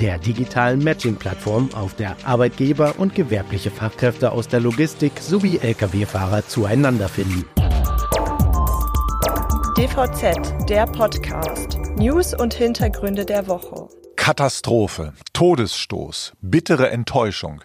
der digitalen Matching-Plattform, auf der Arbeitgeber und gewerbliche Fachkräfte aus der Logistik sowie Lkw-Fahrer zueinander finden. DVZ, der Podcast. News und Hintergründe der Woche. Katastrophe, Todesstoß, bittere Enttäuschung.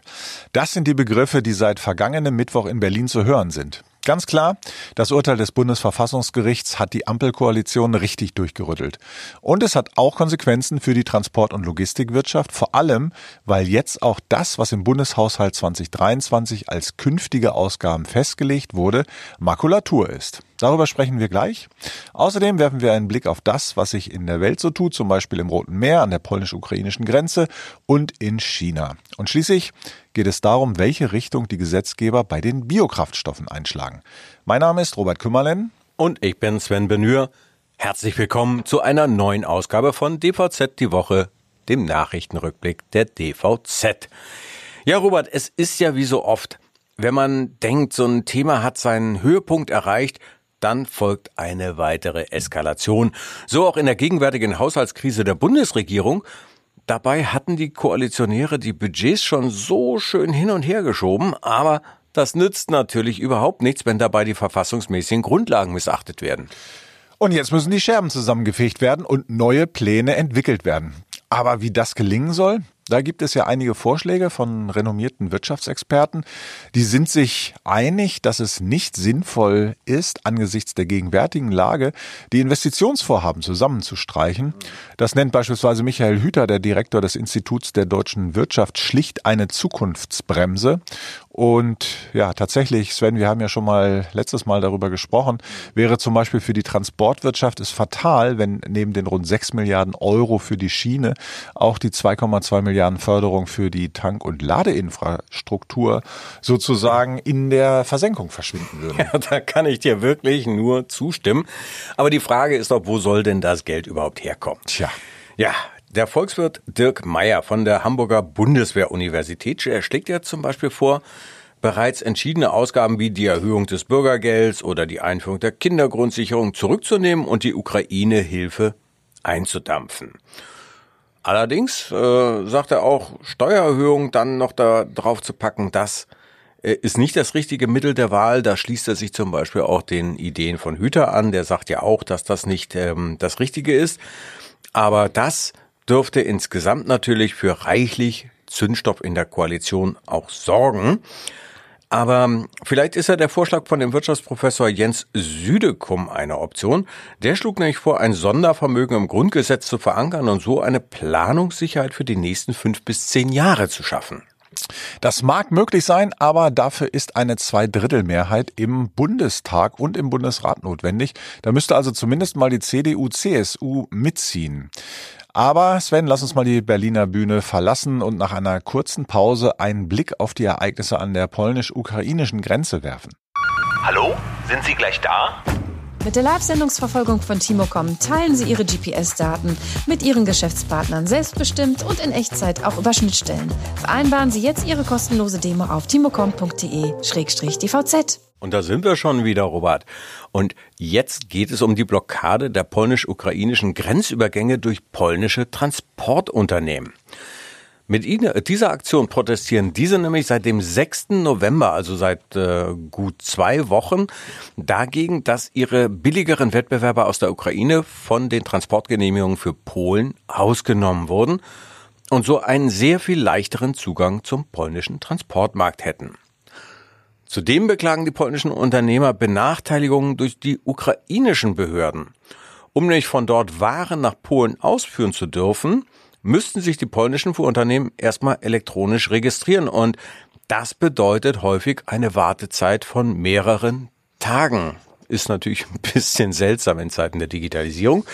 Das sind die Begriffe, die seit vergangenem Mittwoch in Berlin zu hören sind. Ganz klar, das Urteil des Bundesverfassungsgerichts hat die Ampelkoalition richtig durchgerüttelt. Und es hat auch Konsequenzen für die Transport- und Logistikwirtschaft, vor allem, weil jetzt auch das, was im Bundeshaushalt 2023 als künftige Ausgaben festgelegt wurde, Makulatur ist. Darüber sprechen wir gleich. Außerdem werfen wir einen Blick auf das, was sich in der Welt so tut, zum Beispiel im Roten Meer, an der polnisch-ukrainischen Grenze und in China. Und schließlich geht es darum, welche Richtung die Gesetzgeber bei den Biokraftstoffen einschlagen. Mein Name ist Robert Kümmerlen. Und ich bin Sven Benür. Herzlich willkommen zu einer neuen Ausgabe von DVZ die Woche, dem Nachrichtenrückblick der DVZ. Ja, Robert, es ist ja wie so oft, wenn man denkt, so ein Thema hat seinen Höhepunkt erreicht, dann folgt eine weitere Eskalation. So auch in der gegenwärtigen Haushaltskrise der Bundesregierung. Dabei hatten die Koalitionäre die Budgets schon so schön hin und her geschoben, aber das nützt natürlich überhaupt nichts, wenn dabei die verfassungsmäßigen Grundlagen missachtet werden. Und jetzt müssen die Scherben zusammengefegt werden und neue Pläne entwickelt werden. Aber wie das gelingen soll, da gibt es ja einige Vorschläge von renommierten Wirtschaftsexperten. Die sind sich einig, dass es nicht sinnvoll ist, angesichts der gegenwärtigen Lage die Investitionsvorhaben zusammenzustreichen. Das nennt beispielsweise Michael Hüter, der Direktor des Instituts der deutschen Wirtschaft, schlicht eine Zukunftsbremse. Und ja, tatsächlich, Sven, wir haben ja schon mal letztes Mal darüber gesprochen, wäre zum Beispiel für die Transportwirtschaft es fatal, wenn neben den rund 6 Milliarden Euro für die Schiene auch die 2,2 Milliarden Förderung für die Tank- und Ladeinfrastruktur sozusagen in der Versenkung verschwinden würden. Ja, da kann ich dir wirklich nur zustimmen. Aber die Frage ist doch, wo soll denn das Geld überhaupt herkommen? Tja. Ja, der Volkswirt Dirk Meyer von der Hamburger Bundeswehruniversität schlägt ja zum Beispiel vor, bereits entschiedene Ausgaben wie die Erhöhung des Bürgergelds oder die Einführung der Kindergrundsicherung zurückzunehmen und die Ukraine-Hilfe einzudampfen. Allerdings äh, sagt er auch, Steuererhöhung dann noch da drauf zu packen, das äh, ist nicht das richtige Mittel der Wahl. Da schließt er sich zum Beispiel auch den Ideen von Hüter an. Der sagt ja auch, dass das nicht ähm, das Richtige ist. Aber das dürfte insgesamt natürlich für reichlich Zündstoff in der Koalition auch sorgen. Aber vielleicht ist ja der Vorschlag von dem Wirtschaftsprofessor Jens Südekum eine Option. Der schlug nämlich vor, ein Sondervermögen im Grundgesetz zu verankern und so eine Planungssicherheit für die nächsten fünf bis zehn Jahre zu schaffen. Das mag möglich sein, aber dafür ist eine Zweidrittelmehrheit im Bundestag und im Bundesrat notwendig. Da müsste also zumindest mal die CDU, CSU mitziehen. Aber Sven, lass uns mal die Berliner Bühne verlassen und nach einer kurzen Pause einen Blick auf die Ereignisse an der polnisch-ukrainischen Grenze werfen. Hallo? Sind Sie gleich da? Mit der Live-Sendungsverfolgung von Timocom teilen Sie Ihre GPS-Daten mit Ihren Geschäftspartnern selbstbestimmt und in Echtzeit auch über Schnittstellen. Vereinbaren Sie jetzt Ihre kostenlose Demo auf timocom.de-dvz. Und da sind wir schon wieder, Robert. Und jetzt geht es um die Blockade der polnisch-ukrainischen Grenzübergänge durch polnische Transportunternehmen. Mit ihnen, dieser Aktion protestieren diese nämlich seit dem 6. November, also seit äh, gut zwei Wochen, dagegen, dass ihre billigeren Wettbewerber aus der Ukraine von den Transportgenehmigungen für Polen ausgenommen wurden und so einen sehr viel leichteren Zugang zum polnischen Transportmarkt hätten. Zudem beklagen die polnischen Unternehmer Benachteiligungen durch die ukrainischen Behörden. Um nämlich von dort Waren nach Polen ausführen zu dürfen, müssten sich die polnischen Unternehmen erstmal elektronisch registrieren und das bedeutet häufig eine Wartezeit von mehreren Tagen. Ist natürlich ein bisschen seltsam in Zeiten der Digitalisierung.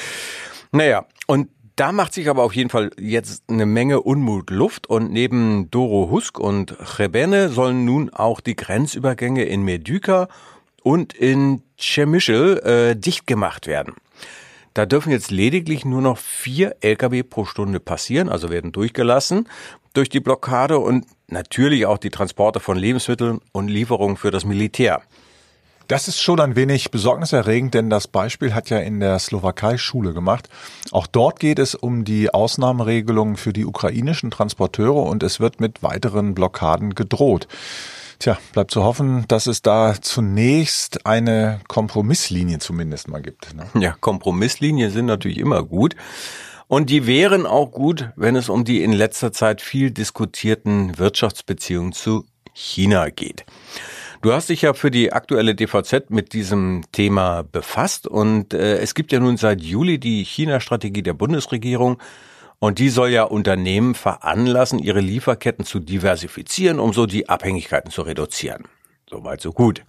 Naja, und da macht sich aber auf jeden Fall jetzt eine Menge Unmut Luft und neben Doro Husk und Rebene sollen nun auch die Grenzübergänge in Medyka und in Chemischel äh, dicht gemacht werden. Da dürfen jetzt lediglich nur noch vier Lkw pro Stunde passieren, also werden durchgelassen durch die Blockade und natürlich auch die Transporte von Lebensmitteln und Lieferungen für das Militär. Das ist schon ein wenig besorgniserregend, denn das Beispiel hat ja in der Slowakei Schule gemacht. Auch dort geht es um die Ausnahmeregelungen für die ukrainischen Transporteure und es wird mit weiteren Blockaden gedroht. Tja, bleibt zu hoffen, dass es da zunächst eine Kompromisslinie zumindest mal gibt. Ne? Ja, Kompromisslinien sind natürlich immer gut. Und die wären auch gut, wenn es um die in letzter Zeit viel diskutierten Wirtschaftsbeziehungen zu China geht. Du hast dich ja für die aktuelle DVZ mit diesem Thema befasst und äh, es gibt ja nun seit Juli die China-Strategie der Bundesregierung und die soll ja Unternehmen veranlassen, ihre Lieferketten zu diversifizieren, um so die Abhängigkeiten zu reduzieren. Soweit so gut.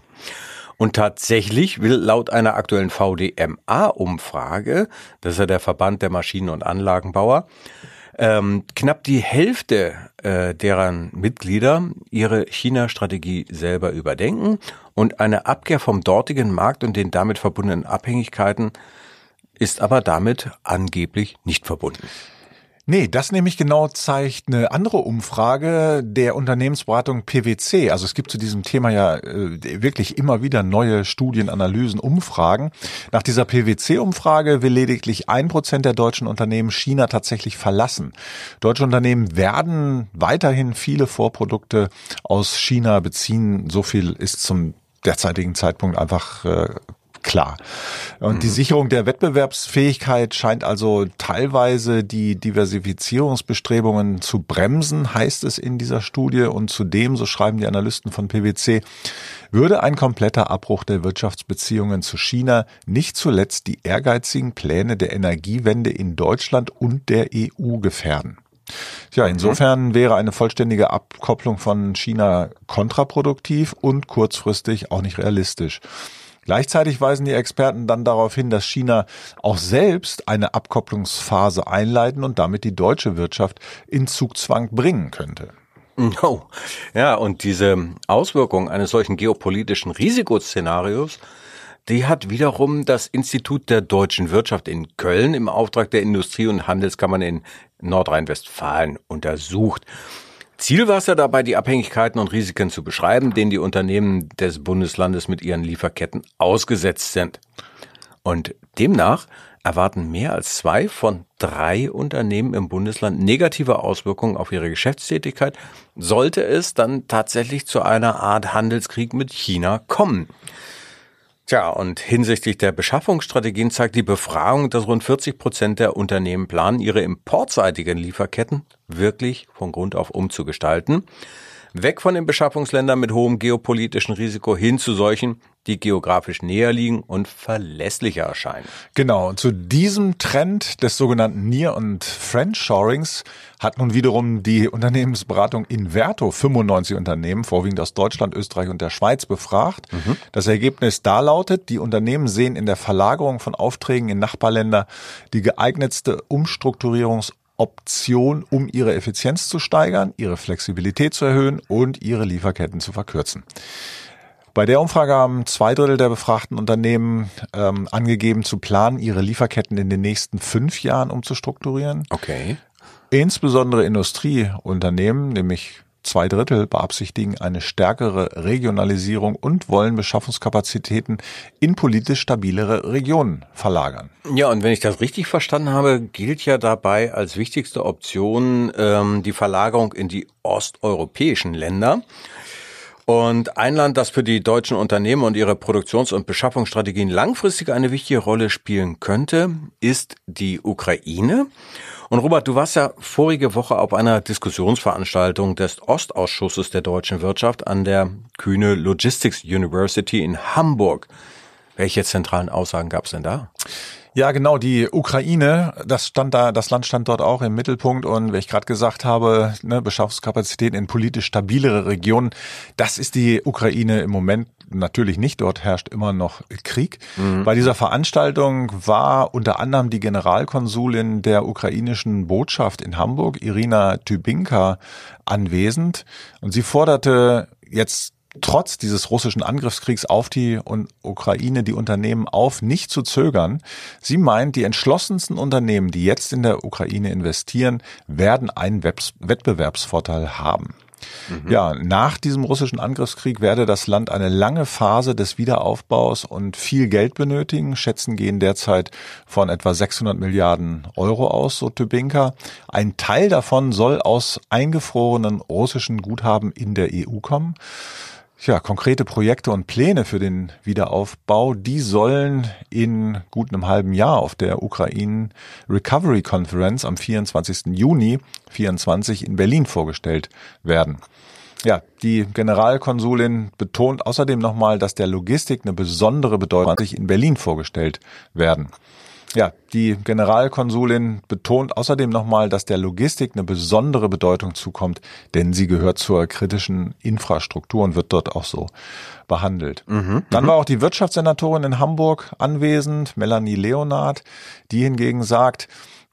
Und tatsächlich will laut einer aktuellen VDMA-Umfrage, das ist ja der Verband der Maschinen- und Anlagenbauer, ähm, knapp die Hälfte äh, deren Mitglieder ihre China-Strategie selber überdenken und eine Abkehr vom dortigen Markt und den damit verbundenen Abhängigkeiten ist aber damit angeblich nicht verbunden. Nee, das nämlich genau zeigt eine andere Umfrage der Unternehmensberatung PwC. Also es gibt zu diesem Thema ja äh, wirklich immer wieder neue Studien, Analysen, Umfragen. Nach dieser PwC-Umfrage will lediglich ein Prozent der deutschen Unternehmen China tatsächlich verlassen. Deutsche Unternehmen werden weiterhin viele Vorprodukte aus China beziehen. So viel ist zum derzeitigen Zeitpunkt einfach äh, klar. Und mhm. die Sicherung der Wettbewerbsfähigkeit scheint also teilweise die Diversifizierungsbestrebungen zu bremsen, heißt es in dieser Studie. Und zudem, so schreiben die Analysten von PwC, würde ein kompletter Abbruch der Wirtschaftsbeziehungen zu China nicht zuletzt die ehrgeizigen Pläne der Energiewende in Deutschland und der EU gefährden. Ja, mhm. insofern wäre eine vollständige Abkopplung von China kontraproduktiv und kurzfristig auch nicht realistisch. Gleichzeitig weisen die Experten dann darauf hin, dass China auch selbst eine Abkopplungsphase einleiten und damit die deutsche Wirtschaft in Zugzwang bringen könnte. No. Ja, und diese Auswirkungen eines solchen geopolitischen Risikoszenarios, die hat wiederum das Institut der deutschen Wirtschaft in Köln im Auftrag der Industrie- und Handelskammern in Nordrhein-Westfalen untersucht. Ziel war es ja dabei, die Abhängigkeiten und Risiken zu beschreiben, denen die Unternehmen des Bundeslandes mit ihren Lieferketten ausgesetzt sind. Und demnach erwarten mehr als zwei von drei Unternehmen im Bundesland negative Auswirkungen auf ihre Geschäftstätigkeit, sollte es dann tatsächlich zu einer Art Handelskrieg mit China kommen. Tja, und hinsichtlich der Beschaffungsstrategien zeigt die Befragung, dass rund 40 Prozent der Unternehmen planen, ihre importseitigen Lieferketten wirklich von Grund auf umzugestalten. Weg von den Beschaffungsländern mit hohem geopolitischen Risiko hin zu solchen, die geografisch näher liegen und verlässlicher erscheinen. Genau, und zu diesem Trend des sogenannten Near- und Friendshorings hat nun wiederum die Unternehmensberatung Inverto 95 Unternehmen, vorwiegend aus Deutschland, Österreich und der Schweiz, befragt. Mhm. Das Ergebnis da lautet, die Unternehmen sehen in der Verlagerung von Aufträgen in Nachbarländer die geeignetste Umstrukturierungs- Option, um ihre Effizienz zu steigern, ihre Flexibilität zu erhöhen und ihre Lieferketten zu verkürzen. Bei der Umfrage haben zwei Drittel der befragten Unternehmen ähm, angegeben zu planen, ihre Lieferketten in den nächsten fünf Jahren umzustrukturieren. Okay. Insbesondere Industrieunternehmen, nämlich Zwei Drittel beabsichtigen eine stärkere Regionalisierung und wollen Beschaffungskapazitäten in politisch stabilere Regionen verlagern. Ja, und wenn ich das richtig verstanden habe, gilt ja dabei als wichtigste Option ähm, die Verlagerung in die osteuropäischen Länder. Und ein Land, das für die deutschen Unternehmen und ihre Produktions- und Beschaffungsstrategien langfristig eine wichtige Rolle spielen könnte, ist die Ukraine. Und Robert, du warst ja vorige Woche auf einer Diskussionsveranstaltung des Ostausschusses der deutschen Wirtschaft an der Kühne Logistics University in Hamburg. Welche zentralen Aussagen gab es denn da? Ja, genau, die Ukraine, das stand da, das Land stand dort auch im Mittelpunkt und wie ich gerade gesagt habe, ne, Beschaffungskapazitäten in politisch stabilere Regionen, das ist die Ukraine im Moment natürlich nicht. Dort herrscht immer noch Krieg. Mhm. Bei dieser Veranstaltung war unter anderem die Generalkonsulin der ukrainischen Botschaft in Hamburg, Irina Tybinka, anwesend und sie forderte jetzt trotz dieses russischen Angriffskriegs auf die Ukraine die Unternehmen auf, nicht zu zögern. Sie meint, die entschlossensten Unternehmen, die jetzt in der Ukraine investieren, werden einen Wettbewerbsvorteil haben. Mhm. Ja, nach diesem russischen Angriffskrieg werde das Land eine lange Phase des Wiederaufbaus und viel Geld benötigen. Schätzen gehen derzeit von etwa 600 Milliarden Euro aus, so Tübinka. Ein Teil davon soll aus eingefrorenen russischen Guthaben in der EU kommen. Ja, konkrete Projekte und Pläne für den Wiederaufbau, die sollen in gut einem halben Jahr auf der Ukraine Recovery Conference am 24. Juni 24 in Berlin vorgestellt werden. Ja, die Generalkonsulin betont außerdem nochmal, dass der Logistik eine besondere Bedeutung sich in Berlin vorgestellt werden. Ja, die Generalkonsulin betont außerdem nochmal, dass der Logistik eine besondere Bedeutung zukommt, denn sie gehört zur kritischen Infrastruktur und wird dort auch so behandelt. Mhm, Dann mhm. war auch die Wirtschaftssenatorin in Hamburg anwesend, Melanie Leonard, die hingegen sagt,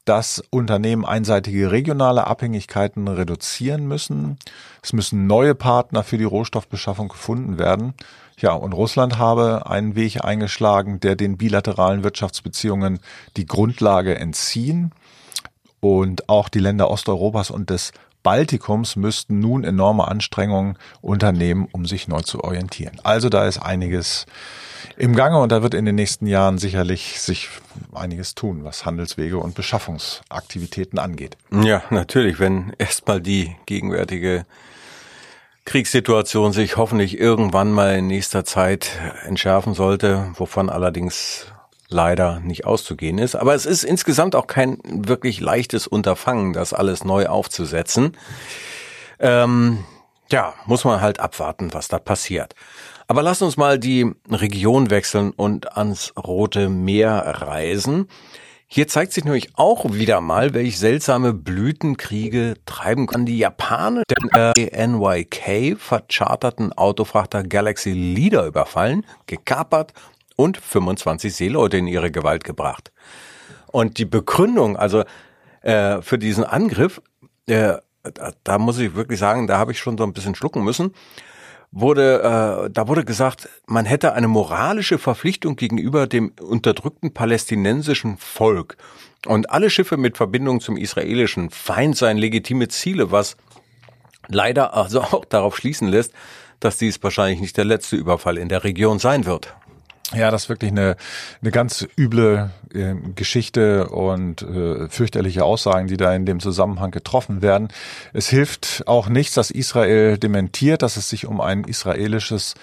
dass Unternehmen einseitige regionale Abhängigkeiten reduzieren müssen. Es müssen neue Partner für die Rohstoffbeschaffung gefunden werden. Ja, und Russland habe einen Weg eingeschlagen, der den bilateralen Wirtschaftsbeziehungen die Grundlage entziehen. Und auch die Länder Osteuropas und des Baltikums müssten nun enorme Anstrengungen unternehmen, um sich neu zu orientieren. Also da ist einiges im Gange und da wird in den nächsten Jahren sicherlich sich einiges tun, was Handelswege und Beschaffungsaktivitäten angeht. Ja, natürlich, wenn erstmal die gegenwärtige Kriegssituation sich hoffentlich irgendwann mal in nächster Zeit entschärfen sollte, wovon allerdings leider nicht auszugehen ist. Aber es ist insgesamt auch kein wirklich leichtes Unterfangen, das alles neu aufzusetzen. Ähm, ja, muss man halt abwarten, was da passiert. Aber lass uns mal die Region wechseln und ans Rote Meer reisen. Hier zeigt sich nämlich auch wieder mal, welch seltsame Blütenkriege treiben kann. Die Japaner den NYK vercharterten Autofrachter Galaxy Leader überfallen, gekapert und 25 Seeleute in ihre Gewalt gebracht. Und die Begründung, also äh, für diesen Angriff, äh, da, da muss ich wirklich sagen, da habe ich schon so ein bisschen schlucken müssen wurde, äh, da wurde gesagt, man hätte eine moralische Verpflichtung gegenüber dem unterdrückten palästinensischen Volk. Und alle Schiffe mit Verbindung zum israelischen Feind seien legitime Ziele, was leider also auch darauf schließen lässt, dass dies wahrscheinlich nicht der letzte Überfall in der Region sein wird. Ja, das ist wirklich eine, eine ganz üble äh, Geschichte und äh, fürchterliche Aussagen, die da in dem Zusammenhang getroffen werden. Es hilft auch nichts, dass Israel dementiert, dass es sich um ein israelisches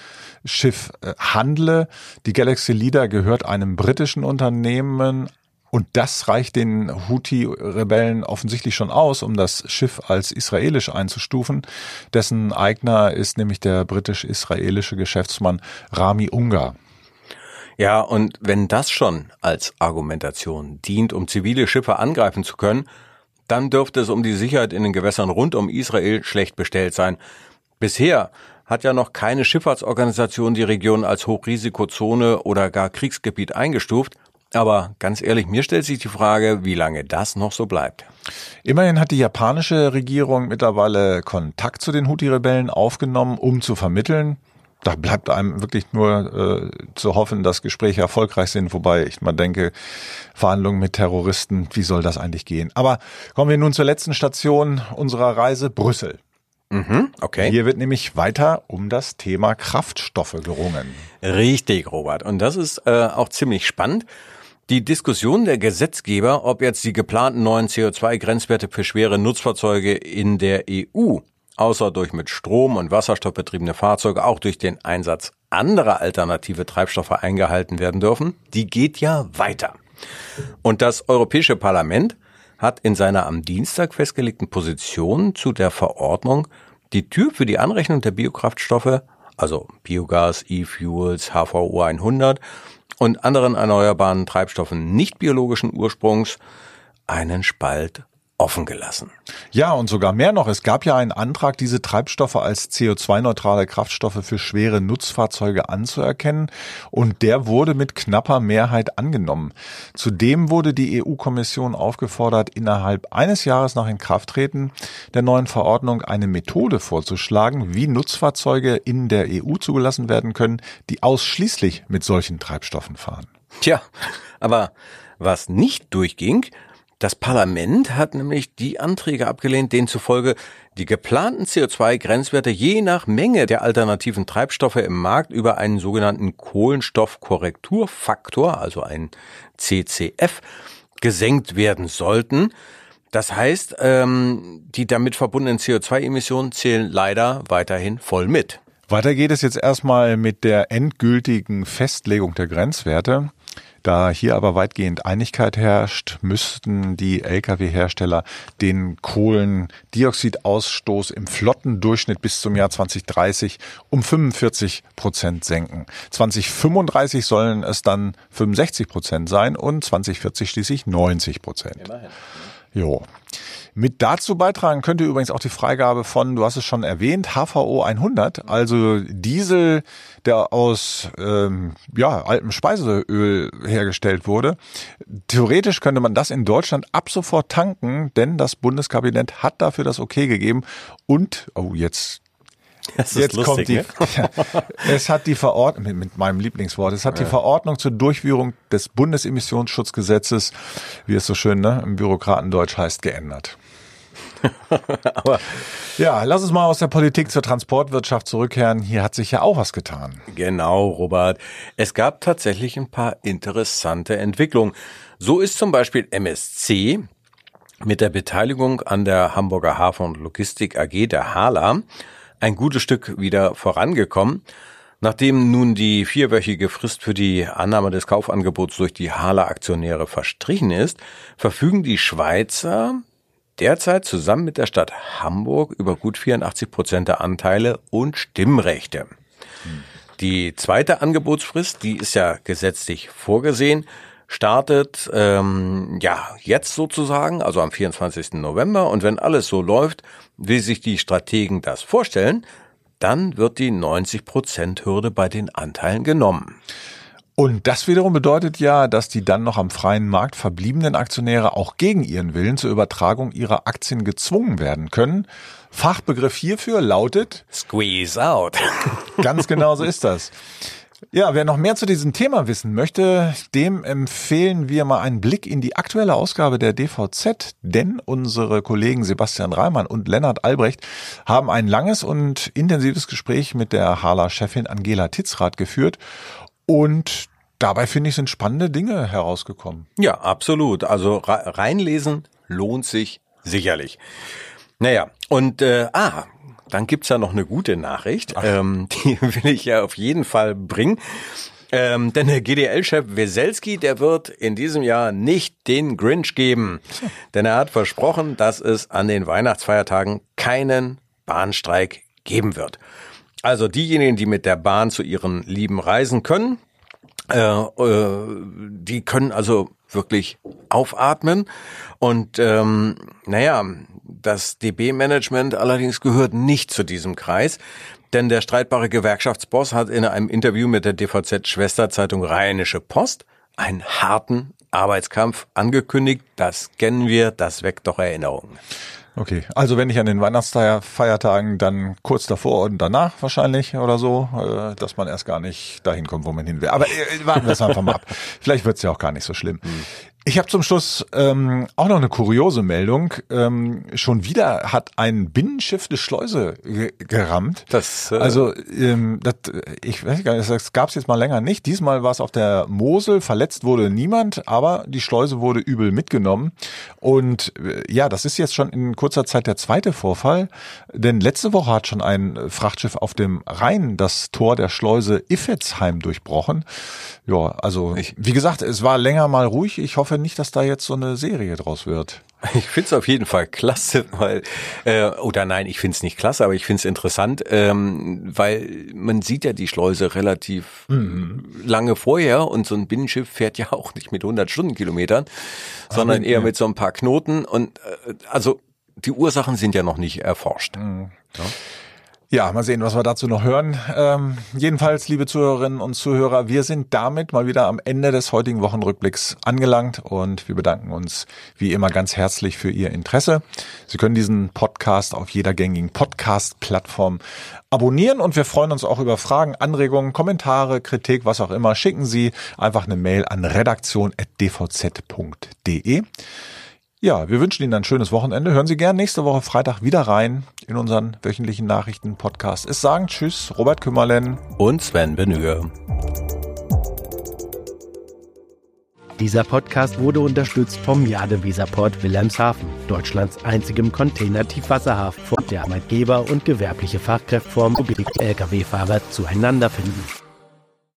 Schiff äh, handle. Die Galaxy Leader gehört einem britischen Unternehmen, und das reicht den Houthi-Rebellen offensichtlich schon aus, um das Schiff als israelisch einzustufen. Dessen Eigner ist nämlich der britisch-israelische Geschäftsmann Rami Ungar. Ja, und wenn das schon als Argumentation dient, um zivile Schiffe angreifen zu können, dann dürfte es um die Sicherheit in den Gewässern rund um Israel schlecht bestellt sein. Bisher hat ja noch keine Schifffahrtsorganisation die Region als Hochrisikozone oder gar Kriegsgebiet eingestuft. Aber ganz ehrlich, mir stellt sich die Frage, wie lange das noch so bleibt. Immerhin hat die japanische Regierung mittlerweile Kontakt zu den Houthi-Rebellen aufgenommen, um zu vermitteln da bleibt einem wirklich nur äh, zu hoffen, dass Gespräche erfolgreich sind, wobei ich mal denke, Verhandlungen mit Terroristen, wie soll das eigentlich gehen? Aber kommen wir nun zur letzten Station unserer Reise, Brüssel. Mhm, okay. Hier wird nämlich weiter um das Thema Kraftstoffe gerungen. Richtig, Robert. Und das ist äh, auch ziemlich spannend. Die Diskussion der Gesetzgeber, ob jetzt die geplanten neuen CO2-Grenzwerte für schwere Nutzfahrzeuge in der EU außer durch mit Strom und Wasserstoff betriebene Fahrzeuge auch durch den Einsatz anderer alternative Treibstoffe eingehalten werden dürfen, die geht ja weiter. Und das Europäische Parlament hat in seiner am Dienstag festgelegten Position zu der Verordnung die Tür für die Anrechnung der Biokraftstoffe, also Biogas, E-Fuels, HVO 100 und anderen erneuerbaren Treibstoffen nicht biologischen Ursprungs einen Spalt offen gelassen. Ja, und sogar mehr noch. Es gab ja einen Antrag, diese Treibstoffe als CO2-neutrale Kraftstoffe für schwere Nutzfahrzeuge anzuerkennen. Und der wurde mit knapper Mehrheit angenommen. Zudem wurde die EU-Kommission aufgefordert, innerhalb eines Jahres nach Inkrafttreten der neuen Verordnung eine Methode vorzuschlagen, wie Nutzfahrzeuge in der EU zugelassen werden können, die ausschließlich mit solchen Treibstoffen fahren. Tja, aber was nicht durchging, Das Parlament hat nämlich die Anträge abgelehnt, denen zufolge die geplanten CO2-Grenzwerte je nach Menge der alternativen Treibstoffe im Markt über einen sogenannten Kohlenstoffkorrekturfaktor, also ein CCF, gesenkt werden sollten. Das heißt, ähm, die damit verbundenen CO2-Emissionen zählen leider weiterhin voll mit. Weiter geht es jetzt erstmal mit der endgültigen Festlegung der Grenzwerte. Da hier aber weitgehend Einigkeit herrscht, müssten die Lkw-Hersteller den Kohlendioxidausstoß im Flottendurchschnitt bis zum Jahr 2030 um 45 Prozent senken. 2035 sollen es dann 65 Prozent sein und 2040 schließlich 90 Prozent. Immerhin. Jo. Mit dazu beitragen könnte übrigens auch die Freigabe von, du hast es schon erwähnt, HVO 100, also Diesel, der aus ähm, ja, altem Speiseöl hergestellt wurde. Theoretisch könnte man das in Deutschland ab sofort tanken, denn das Bundeskabinett hat dafür das Okay gegeben. Und, oh, jetzt das Jetzt lustig, kommt die, ne? es hat die Verordnung, mit, mit meinem Lieblingswort, es hat ja. die Verordnung zur Durchführung des Bundesemissionsschutzgesetzes, wie es so schön ne, im Bürokratendeutsch heißt, geändert. Aber ja, lass uns mal aus der Politik zur Transportwirtschaft zurückkehren. Hier hat sich ja auch was getan. Genau, Robert. Es gab tatsächlich ein paar interessante Entwicklungen. So ist zum Beispiel MSC mit der Beteiligung an der Hamburger Hafen- und Logistik AG, der HALA, ein gutes Stück wieder vorangekommen. Nachdem nun die vierwöchige Frist für die Annahme des Kaufangebots durch die HALA-Aktionäre verstrichen ist, verfügen die Schweizer derzeit zusammen mit der Stadt Hamburg über gut 84 Prozent der Anteile und Stimmrechte. Die zweite Angebotsfrist, die ist ja gesetzlich vorgesehen, startet ähm, ja jetzt sozusagen, also am 24. November. Und wenn alles so läuft, wie sich die Strategen das vorstellen, dann wird die 90-Prozent-Hürde bei den Anteilen genommen. Und das wiederum bedeutet ja, dass die dann noch am freien Markt verbliebenen Aktionäre auch gegen ihren Willen zur Übertragung ihrer Aktien gezwungen werden können. Fachbegriff hierfür lautet Squeeze out. Ganz genau so ist das. Ja, wer noch mehr zu diesem Thema wissen möchte, dem empfehlen wir mal einen Blick in die aktuelle Ausgabe der DVZ, denn unsere Kollegen Sebastian Reimann und Lennart Albrecht haben ein langes und intensives Gespräch mit der Hala-Chefin Angela Titzrath geführt und dabei finde ich sind spannende Dinge herausgekommen. Ja, absolut. Also reinlesen lohnt sich sicherlich. Naja, und äh, ah, dann gibt's ja noch eine gute Nachricht. Ähm, die will ich ja auf jeden Fall bringen. Ähm, denn der GDL-Chef Weselski, der wird in diesem Jahr nicht den Grinch geben. Denn er hat versprochen, dass es an den Weihnachtsfeiertagen keinen Bahnstreik geben wird. Also diejenigen, die mit der Bahn zu ihren Lieben reisen können, äh, äh, die können also wirklich aufatmen. Und ähm, naja, das DB-Management allerdings gehört nicht zu diesem Kreis, denn der streitbare Gewerkschaftsboss hat in einem Interview mit der DVZ-Schwesterzeitung Rheinische Post einen harten Arbeitskampf angekündigt. Das kennen wir, das weckt doch Erinnerungen. Okay, also wenn nicht an den Weihnachtsfeiertagen, dann kurz davor und danach wahrscheinlich oder so, äh, dass man erst gar nicht dahin kommt, wo man hin will. Aber äh, warten wir es einfach mal ab. Vielleicht wird es ja auch gar nicht so schlimm. Hm. Ich habe zum Schluss ähm, auch noch eine kuriose Meldung. Ähm, schon wieder hat ein Binnenschiff eine Schleuse gerammt. Das, äh also ähm, das, ich weiß gar nicht, das gab es jetzt mal länger nicht. Diesmal war es auf der Mosel. Verletzt wurde niemand, aber die Schleuse wurde übel mitgenommen. Und äh, ja, das ist jetzt schon in kurzer Zeit der zweite Vorfall. Denn letzte Woche hat schon ein Frachtschiff auf dem Rhein das Tor der Schleuse Iffetsheim durchbrochen. Ja, also ich, wie gesagt, es war länger mal ruhig. Ich hoffe nicht, dass da jetzt so eine Serie draus wird. Ich find's auf jeden Fall klasse, weil äh, oder nein, ich find's nicht klasse, aber ich find's interessant, ähm, weil man sieht ja die Schleuse relativ mhm. lange vorher und so ein Binnenschiff fährt ja auch nicht mit 100 Stundenkilometern, sondern eher mit so ein paar Knoten und äh, also die Ursachen sind ja noch nicht erforscht. Mhm. Ja. Ja, mal sehen, was wir dazu noch hören. Ähm, jedenfalls, liebe Zuhörerinnen und Zuhörer, wir sind damit mal wieder am Ende des heutigen Wochenrückblicks angelangt und wir bedanken uns wie immer ganz herzlich für Ihr Interesse. Sie können diesen Podcast auf jeder gängigen Podcast-Plattform abonnieren und wir freuen uns auch über Fragen, Anregungen, Kommentare, Kritik, was auch immer. Schicken Sie einfach eine Mail an redaktion.dvz.de. Ja, wir wünschen Ihnen ein schönes Wochenende. Hören Sie gern nächste Woche Freitag wieder rein in unseren wöchentlichen Nachrichten-Podcast. Es sagen Tschüss, Robert Kümmerlen und Sven Benür. Dieser Podcast wurde unterstützt vom Jadeweserport Wilhelmshaven, Deutschlands einzigem Container-Tiefwasserhafen, der Arbeitgeber und gewerbliche Fachkräfte vom Lkw-Fahrer zueinander finden.